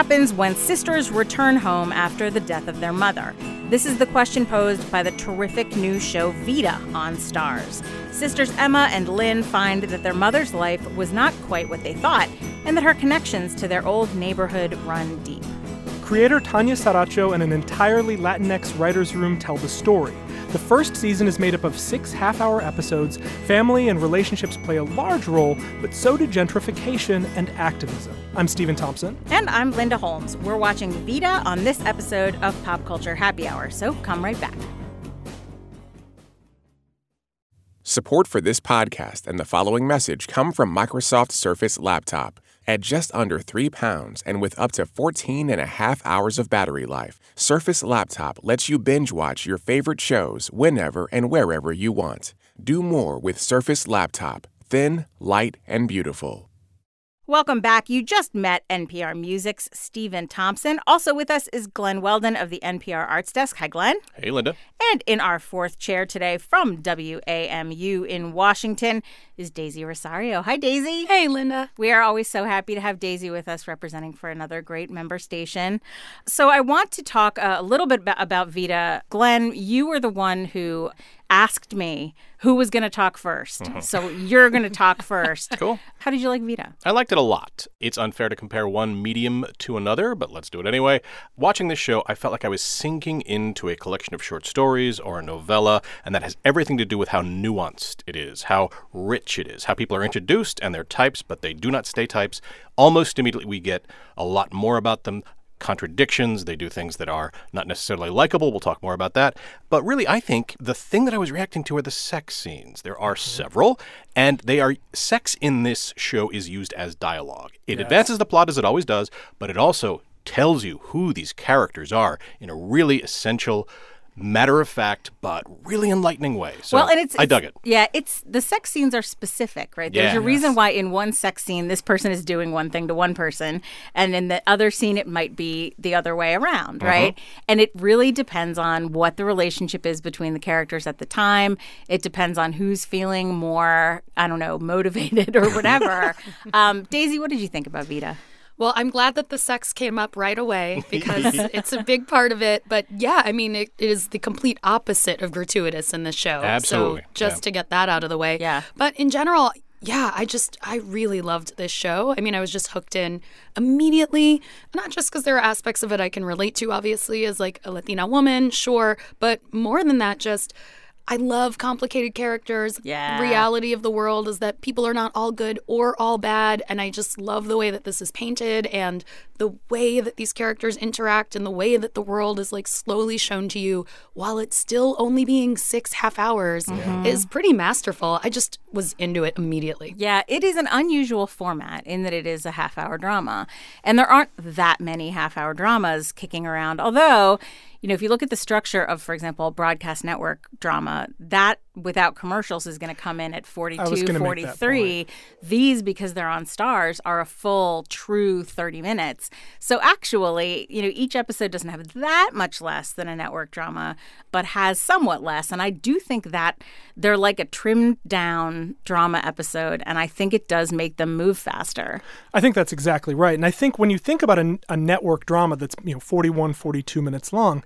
happens when sisters return home after the death of their mother? This is the question posed by the terrific new show Vida on Starz. Sisters Emma and Lynn find that their mother's life was not quite what they thought, and that her connections to their old neighborhood run deep. Creator Tanya Saracho and an entirely Latinx writer's room tell the story. The first season is made up of six half hour episodes. Family and relationships play a large role, but so do gentrification and activism. I'm Stephen Thompson. And I'm Linda Holmes. We're watching Vida on this episode of Pop Culture Happy Hour, so come right back. Support for this podcast and the following message come from Microsoft Surface Laptop. At just under 3 pounds and with up to 14 and a half hours of battery life, Surface Laptop lets you binge watch your favorite shows whenever and wherever you want. Do more with Surface Laptop. Thin, light, and beautiful. Welcome back. You just met NPR Music's Stephen Thompson. Also with us is Glen Weldon of the NPR Arts Desk. Hi, Glen. Hey, Linda. And in our fourth chair today from WAMU in Washington is Daisy Rosario. Hi, Daisy. Hey, Linda. We are always so happy to have Daisy with us representing for another great member station. So I want to talk uh, a little bit about Vida. Glen, you were the one who asked me who was going to talk 1st Mm-hmm. So you're going to talk first. Cool. How did you like Vida? I liked it a lot. It's unfair to compare one medium to another, but let's do it anyway. Watching this show, I felt like I was sinking into a collection of short stories or a novella, and that has everything to do with how nuanced it is, how rich it is, how people are introduced and they're types, but they do not stay types. Almost immediately, we get a lot more about them. Contradictions. They do things that are not necessarily likable. We'll talk more about that. But really, I think the thing that I was reacting to are the sex scenes. There are mm-hmm. several, and they are sex in this show is used as dialogue. It advances the plot as it always does, but it also tells you who these characters are in a really essential, matter of fact, but really enlightening way. So well, and it's, I it's- dug it. Yeah, it's the sex scenes are specific, right? There's Yeah. a reason why in one sex scene this person is doing one thing to one person, and in the other scene it might be the other way around, right? And it really depends on what the relationship is between the characters at the time. It depends on who's feeling more, I don't know, motivated or whatever. um, Daisy, what did you think about Vida? Well, I'm glad that the sex came up right away because it's a big part of it. But yeah, I mean, it, it is the complete opposite of gratuitous in this show. Absolutely, So just yeah. to get that out of the way. Yeah. But in general, yeah, I just, I really loved this show. I mean, I was just hooked in immediately, not just because there are aspects of it I can relate to, obviously, as like a Latina woman, sure. But more than that, just. I love complicated characters. Yeah. Reality of the world is that people are not all good or all bad. And I just love the way that this is painted and the way that these characters interact and the way that the world is like slowly shown to you while it's still only being six half hours mm-hmm. is pretty masterful. I just was into it immediately. Yeah, it is an unusual format in that it is a half hour drama. And there aren't that many half hour dramas kicking around. Although, you know, if you look at the structure of, for example, broadcast network drama, that without commercials is going to come in at 42, was gonna make that 43. These, because they're on Starz, are a full, true 30 minutes. So actually, you know, each episode doesn't have that much less than a network drama, but has somewhat less. And I do think that they're like a trimmed down drama episode. And I think it does make them move faster. I think that's exactly right. And I think when you think about a, a network drama that's, you know, 41, 42 minutes long,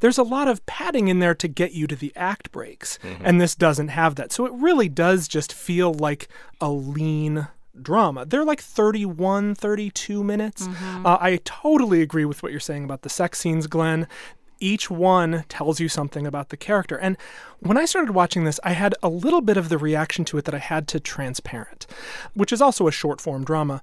there's a lot of padding in there to get you to the act breaks. And this doesn't have that. So it really does just feel like a lean drama. They're like 31, 32 minutes. Uh, I totally agree with what you're saying about the sex scenes, Glen. Each one tells you something about the character. And when I started watching this, I had a little bit of the reaction to it that I had to Transparent, which is also a short form drama,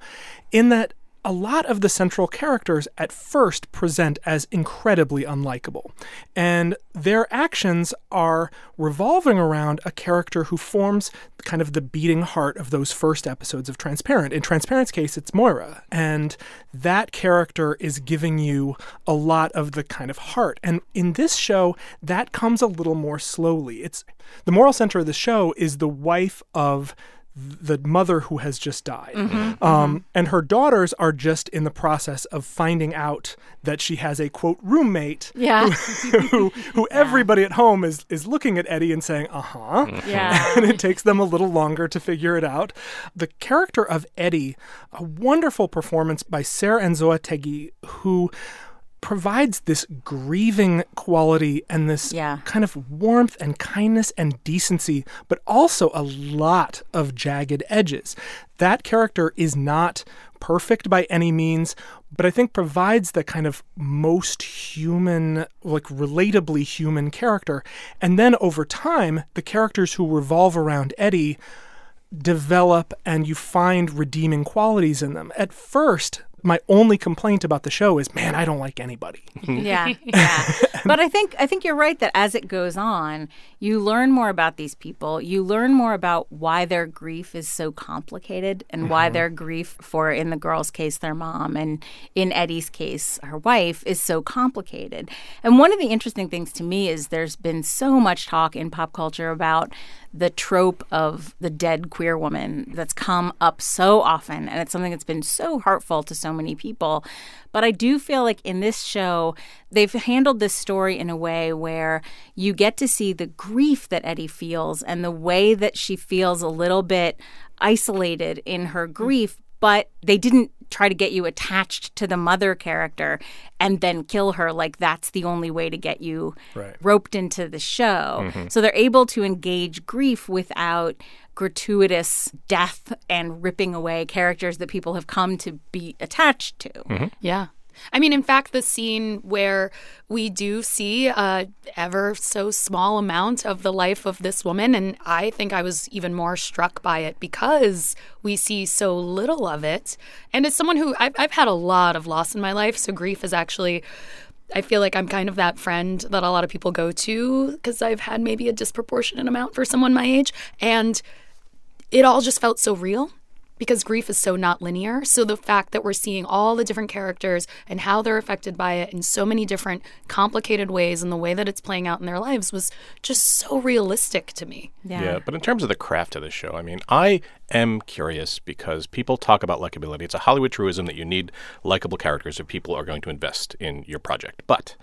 in that a lot of the central characters at first present as incredibly unlikable. And their actions are revolving around a character who forms kind of the beating heart of those first episodes of Transparent. In Transparent's case, it's Maura. And that character is giving you a lot of the kind of heart. And in this show, that comes a little more slowly. It's the moral center of the show is the wife of the mother who has just died. Mm-hmm, Um, And her daughters are just in the process of finding out that she has a quote roommate Yeah. who, who everybody at home is, is looking at Eddie and saying, uh huh. Yeah. and it takes them a little longer to figure it out. The character of Eddie, a wonderful performance by Sarah Anzoategui, who provides this grieving quality and this Yeah. kind of warmth and kindness and decency, but also a lot of jagged edges. That character is not perfect by any means, but I think provides the kind of most human, like relatably human character. And then over time, the characters who revolve around Eddie develop and you find redeeming qualities in them. At first, my only complaint about the show is, man, I don't like anybody. yeah, yeah. But I think I think you're right that as it goes on, you learn more about these people. You learn more about why their grief is so complicated and why mm-hmm. their grief for in the girl's case their mom and in Eddie's case her wife is so complicated. And one of the interesting things to me is there's been so much talk in pop culture about the trope of the dead queer woman that's come up so often and it's something that's been so hurtful to so many people. But i do feel like in this show they've handled this story in a way where you get to see the grief that eddie feels and the way that she feels a little bit isolated in her grief but they didn't try to get you attached to the mother character and then kill her like that's the only way to get you Right. roped into the show. Mm-hmm. So they're able to engage grief without gratuitous death and ripping away characters that people have come to be attached to. Mm-hmm. Yeah. I mean, in fact, the scene where we do see a ever so small amount of the life of this woman, and I think I was even more struck by it because we see so little of it. And as someone who I've, I've had a lot of loss in my life, so grief is actually. I feel like I'm kind of that friend that a lot of people go to because I've had maybe a disproportionate amount for someone my age. And it all just felt so real because grief is so not linear. So the fact that we're seeing all the different characters and how they're affected by it in so many different complicated ways and the way that it's playing out in their lives was just so realistic to me. Yeah. yeah but in terms of the craft of the show, I mean, I am curious because people talk about likability. It's a Hollywood truism that you need likable characters if people are going to invest in your project. But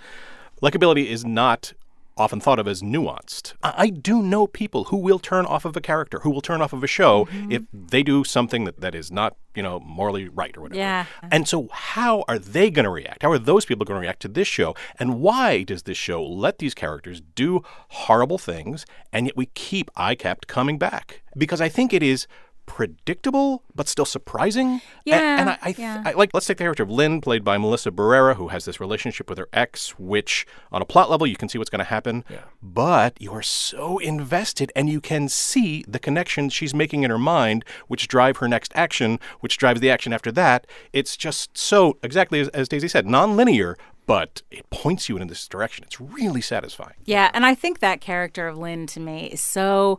likability is not often thought of as nuanced. I, I do know people who will turn off of a character, who will turn off of a show mm-hmm. if they do something that, that is not, you know, morally right or whatever. Yeah. And so, how are they going to react? How are those people going to react to this show? And why does this show let these characters do horrible things and yet we keep ICAP coming back? Because I think it is predictable but still surprising. Yeah, And, I, I, th- yeah. I like let's take the character of Lynn, played by Melissa Barrera, who has this relationship with her ex, which on a plot level you can see what's going to happen. Yeah. But you are so invested and you can see the connections she's making in her mind, which drive her next action, which drives the action after that. It's just so exactly as, as Daisy said, non-linear, but it points you in this direction. It's really satisfying. Yeah, and I think that character of Lynn to me is so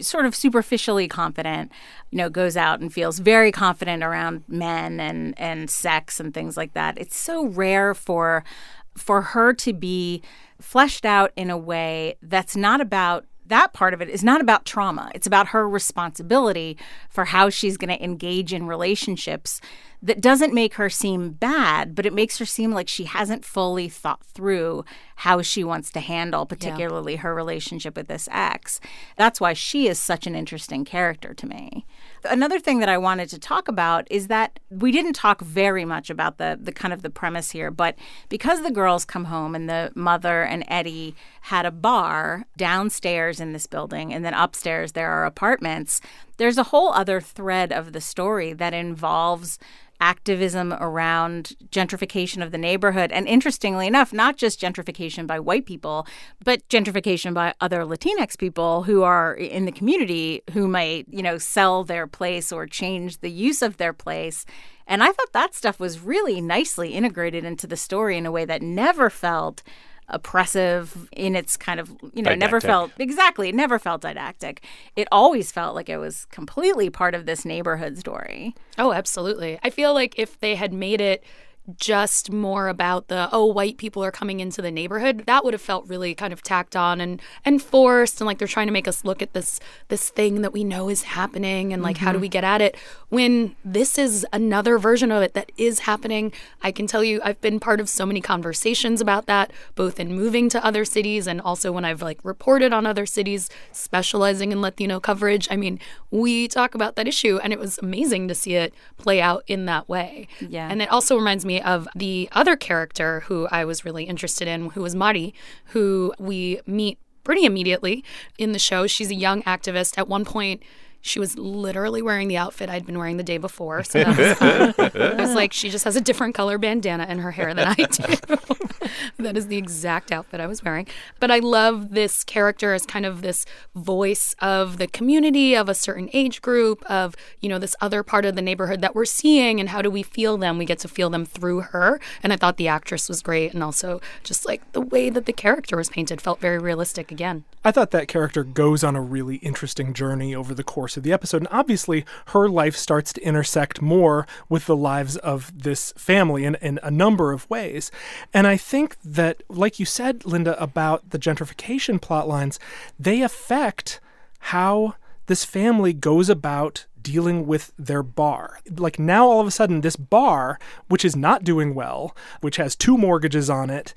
sort of superficially confident, you know, goes out and feels very confident around men and and sex and things like that. It's so rare for for her to be fleshed out in a way that's not about that part of it is not about trauma. It's about her responsibility for how she's going to engage in relationships that doesn't make her seem bad, but it makes her seem like she hasn't fully thought through how she wants to handle, particularly her relationship with this ex. That's why she is such an interesting character to me. Another thing that I wanted to talk about is that we didn't talk very much about the the kind of the premise here, but because the girls come home and the mother and Eddie had a bar downstairs in this building and then upstairs there are apartments, there's a whole other thread of the story that involves activism around gentrification of the neighborhood. And interestingly enough, not just gentrification by white people, but gentrification by other Latinx people who are in the community who might, you know, sell their place or change the use of their place. And I thought that stuff was really nicely integrated into the story in a way that never felt oppressive in its kind of you know never felt exactly it never felt didactic. It always felt like it was completely part of this neighborhood story. Oh, absolutely. I feel like if they had made it just more about the oh white people are coming into the neighborhood that would have felt really kind of tacked on and and forced and like they're trying to make us look at this this thing that we know is happening and like mm-hmm. how do mm-hmm. we get at it when this is another version of it that is happening i can tell you i've been part of so many conversations about that both in moving to other cities and also when i've like reported on other cities specializing in latino coverage i mean we talk about that issue and it was amazing to see it play out in that way yeah and it also reminds me of the other character who I was really interested in, who was Mari, who we meet pretty immediately in the show. She's a young activist. At one point, she was literally wearing the outfit I'd been wearing the day before. So that was fun. it was like she just has a different color bandana in her hair than I do. that is the exact outfit I was wearing. But I love this character as kind of this voice of the community, of a certain age group, of, you know, this other part of the neighborhood that we're seeing and how do we feel them? We get to feel them through her. And I thought the actress was great. And also just like the way that the character was painted felt very realistic again. I thought that character goes on a really interesting journey over the course of the episode. And obviously, her life starts to intersect more with the lives of this family in, in a number of ways. And I think that, like you said, Linda, about the gentrification plot lines, they affect how this family goes about dealing with their bar. Like now, all of a sudden, this bar, which is not doing well, which has two mortgages on it,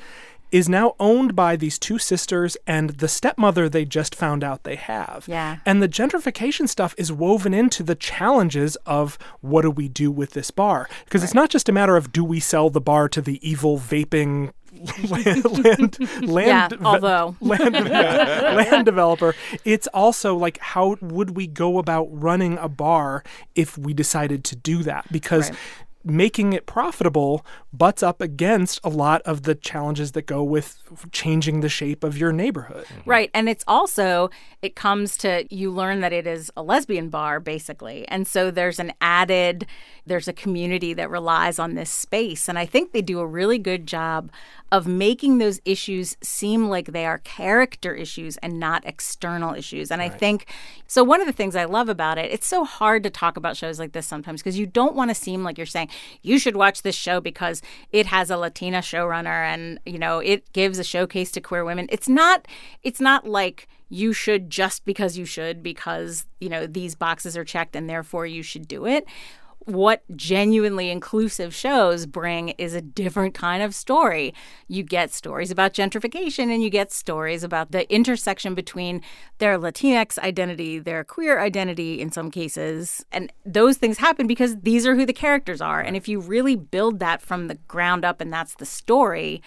is now owned by these two sisters and the stepmother they just found out they have. Yeah. And the gentrification stuff is woven into the challenges of what do we do with this bar? Because right. it's not just a matter of do we sell the bar to the evil vaping land land land, yeah, although land, land developer it's also like how would we go about running a bar if we decided to do that because right making it profitable butts up against a lot of the challenges that go with changing the shape of your neighborhood. Mm-hmm. Right. And it's also, it comes to you learn that it is a lesbian bar, basically. And so there's an added, there's a community that relies on this space. And I think they do a really good job of making those issues seem like they are character issues and not external issues. And right. I think so. One of the things I love about it, it's so hard to talk about shows like this sometimes because you don't want to seem like you're saying you should watch this show because it has a Latina showrunner and you know it gives a showcase to queer women. It's not. It's not like you should just because you should because you know these boxes are checked and therefore you should do it what genuinely inclusive shows bring is a different kind of story. You get stories about gentrification and you get stories about the intersection between their Latinx identity, their queer identity in some cases. And those things happen because these are who the characters are. And if you really build that from the ground up and that's the story,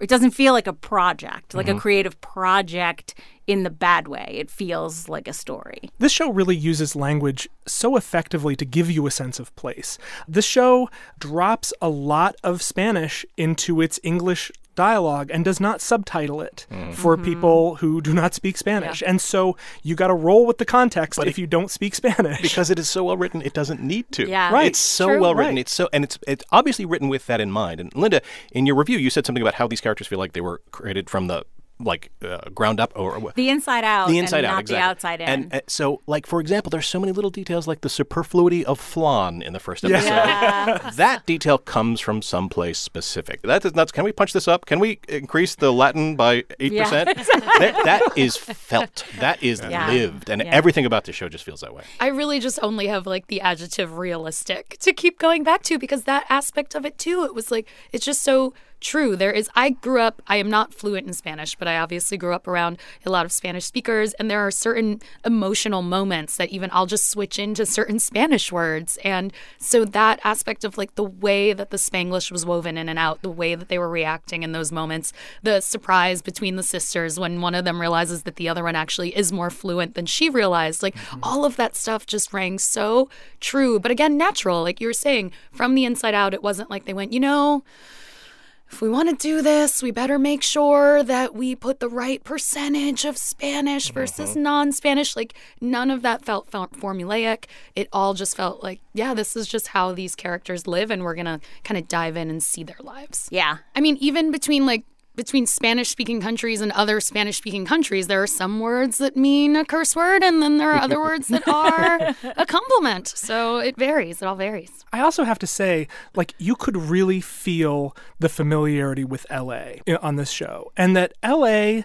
it doesn't feel like a project, like mm-hmm. a creative project in the bad way. It feels like a story. This show really uses language so effectively to give you a sense of place. This show drops a lot of Spanish into its English dialogue and does not subtitle it mm. for mm-hmm. people who do not speak Spanish. Yeah. And so you got to roll with the context but if you don't speak Spanish. Because it is so well written, it doesn't need to. Yeah. Right. It's so True. well written. Right. It's so and it's it's obviously written with that in mind. And Linda, in your review, you said something about how these characters feel like they were created from the like uh, ground up or the inside out the inside out not exactly. the outside in. and uh, so like for example there's so many little details like the superfluity of flan in the first episode. Yeah. that detail comes from someplace specific. That is nuts can we punch this up? Can we increase the latin by 8% yeah. that, that is felt. That is yeah. lived. And everything about this show just feels that way. I really just only have like the adjective realistic to keep going back to because that aspect of it too it was like it's just so true. There is, I grew up, I am not fluent in Spanish, but I obviously grew up around a lot of Spanish speakers. And there are certain emotional moments that even I'll just switch into certain Spanish words. And so that aspect of like the way that the Spanglish was woven in and out, the way that they were reacting in those moments, the surprise between the sisters when one of them realizes that the other one actually is more fluent than she realized, like mm-hmm. all of that stuff just rang so true. But again, natural. Like you were saying, from the inside out, it wasn't like they went, you know, if we want to do this, we better make sure that we put the right percentage of Spanish versus mm-hmm. non Spanish. Like, none of that felt formulaic. It all just felt like, yeah, this is just how these characters live, and we're going to kind of dive in and see their lives. Yeah. I mean, even between like between Spanish speaking countries and other Spanish speaking countries, there are some words that mean a curse word, and then there are other words that are a compliment. So it varies. It all varies. I also have to say, like, you could really feel the familiarity with LA eh, on this show, and that LA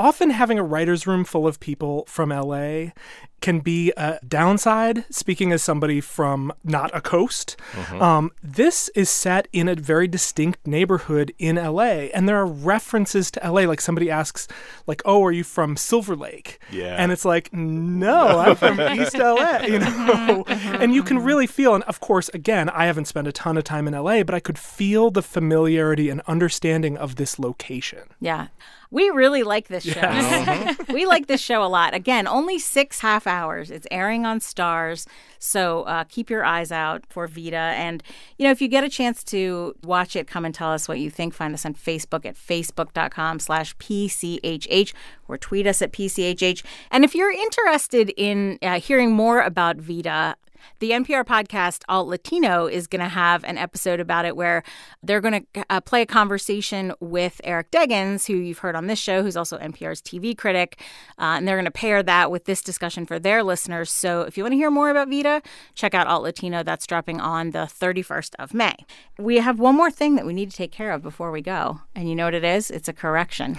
often having a writer's room full of people from LA can be a downside, speaking as somebody from not a coast. Mm-hmm. Um, this is set in a very distinct neighborhood in LA, and there are references to LA. Like somebody asks, like, "Oh, are you from Silver Lake?" Yeah, and it's like, "No, I'm from East LA." You know, and you can really feel. And of course, again, I haven't spent a ton of time in LA, but I could feel the familiarity and understanding of this location. Yeah. We really like this show. Yes. we like this show a lot. Again, only six half hours. It's airing on Starz. so uh, keep your eyes out for Vida. And you know, if you get a chance to watch it, come and tell us what you think. Find us on Facebook at facebook.com/slash pchh or tweet us at pchh. And if you're interested in uh, hearing more about Vida, the NPR podcast Alt Latino is going to have an episode about it where they're going to uh, play a conversation with Eric Deggans, who you've heard on this show, who's also NPR's TV critic. Uh, and they're going to pair that with this discussion for their listeners. So if you want to hear more about Vida, check out Alt Latino. That's dropping on the 31st of May. We have one more thing that we need to take care of before we go. And you know what it is? It's a correction.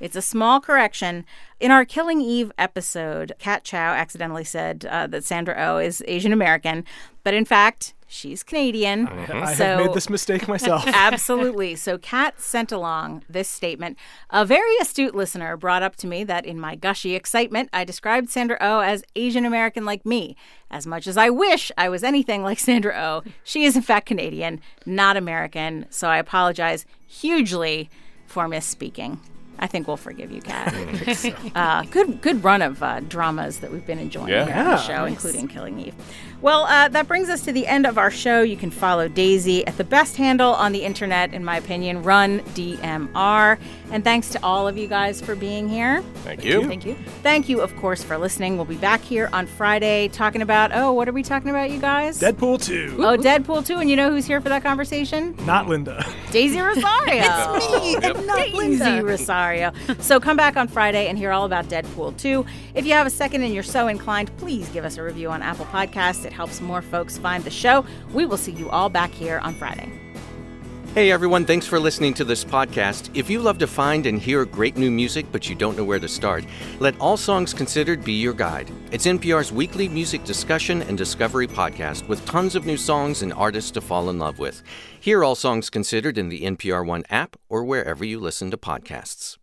It's a small correction. In our Killing Eve episode, Kat Chow accidentally said uh, that Sandra O oh is Asian American, but in fact, she's Canadian. Uh-huh. I so, have made this mistake myself. absolutely. So Kat sent along this statement. A very astute listener brought up to me that in my gushy excitement, I described Sandra O oh as Asian American like me. As much as I wish I was anything like Sandra O, oh, she is in fact Canadian, not American. So I apologize hugely for misspeaking. I think we'll forgive you, Kat. uh, good, good run of uh, dramas that we've been enjoying yeah. here on the show, nice. including Killing Eve. Well, uh, that brings us to the end of our show. You can follow Daisy at the best handle on the internet, in my opinion, Run DMR. And thanks to all of you guys for being here. Thank you. Thank you. Thank you, of course, for listening. We'll be back here on Friday talking about, oh, what are we talking about, you guys? Deadpool 2. Oh, Deadpool 2. And you know who's here for that conversation? Not Linda. Daisy Rosario. it's me, and not Daisy Linda. Rosario. so come back on Friday and hear all about Deadpool 2. If you have a second and you're so inclined, please give us a review on Apple Podcasts. It helps more folks find the show. We will see you all back here on Friday. Hey everyone, thanks for listening to this podcast. If you love to find and hear great new music but you don't know where to start, let All Songs Considered be your guide. It's NPR's weekly music discussion and discovery podcast with tons of new songs and artists to fall in love with. Hear All Songs Considered in the NPR One app or wherever you listen to podcasts.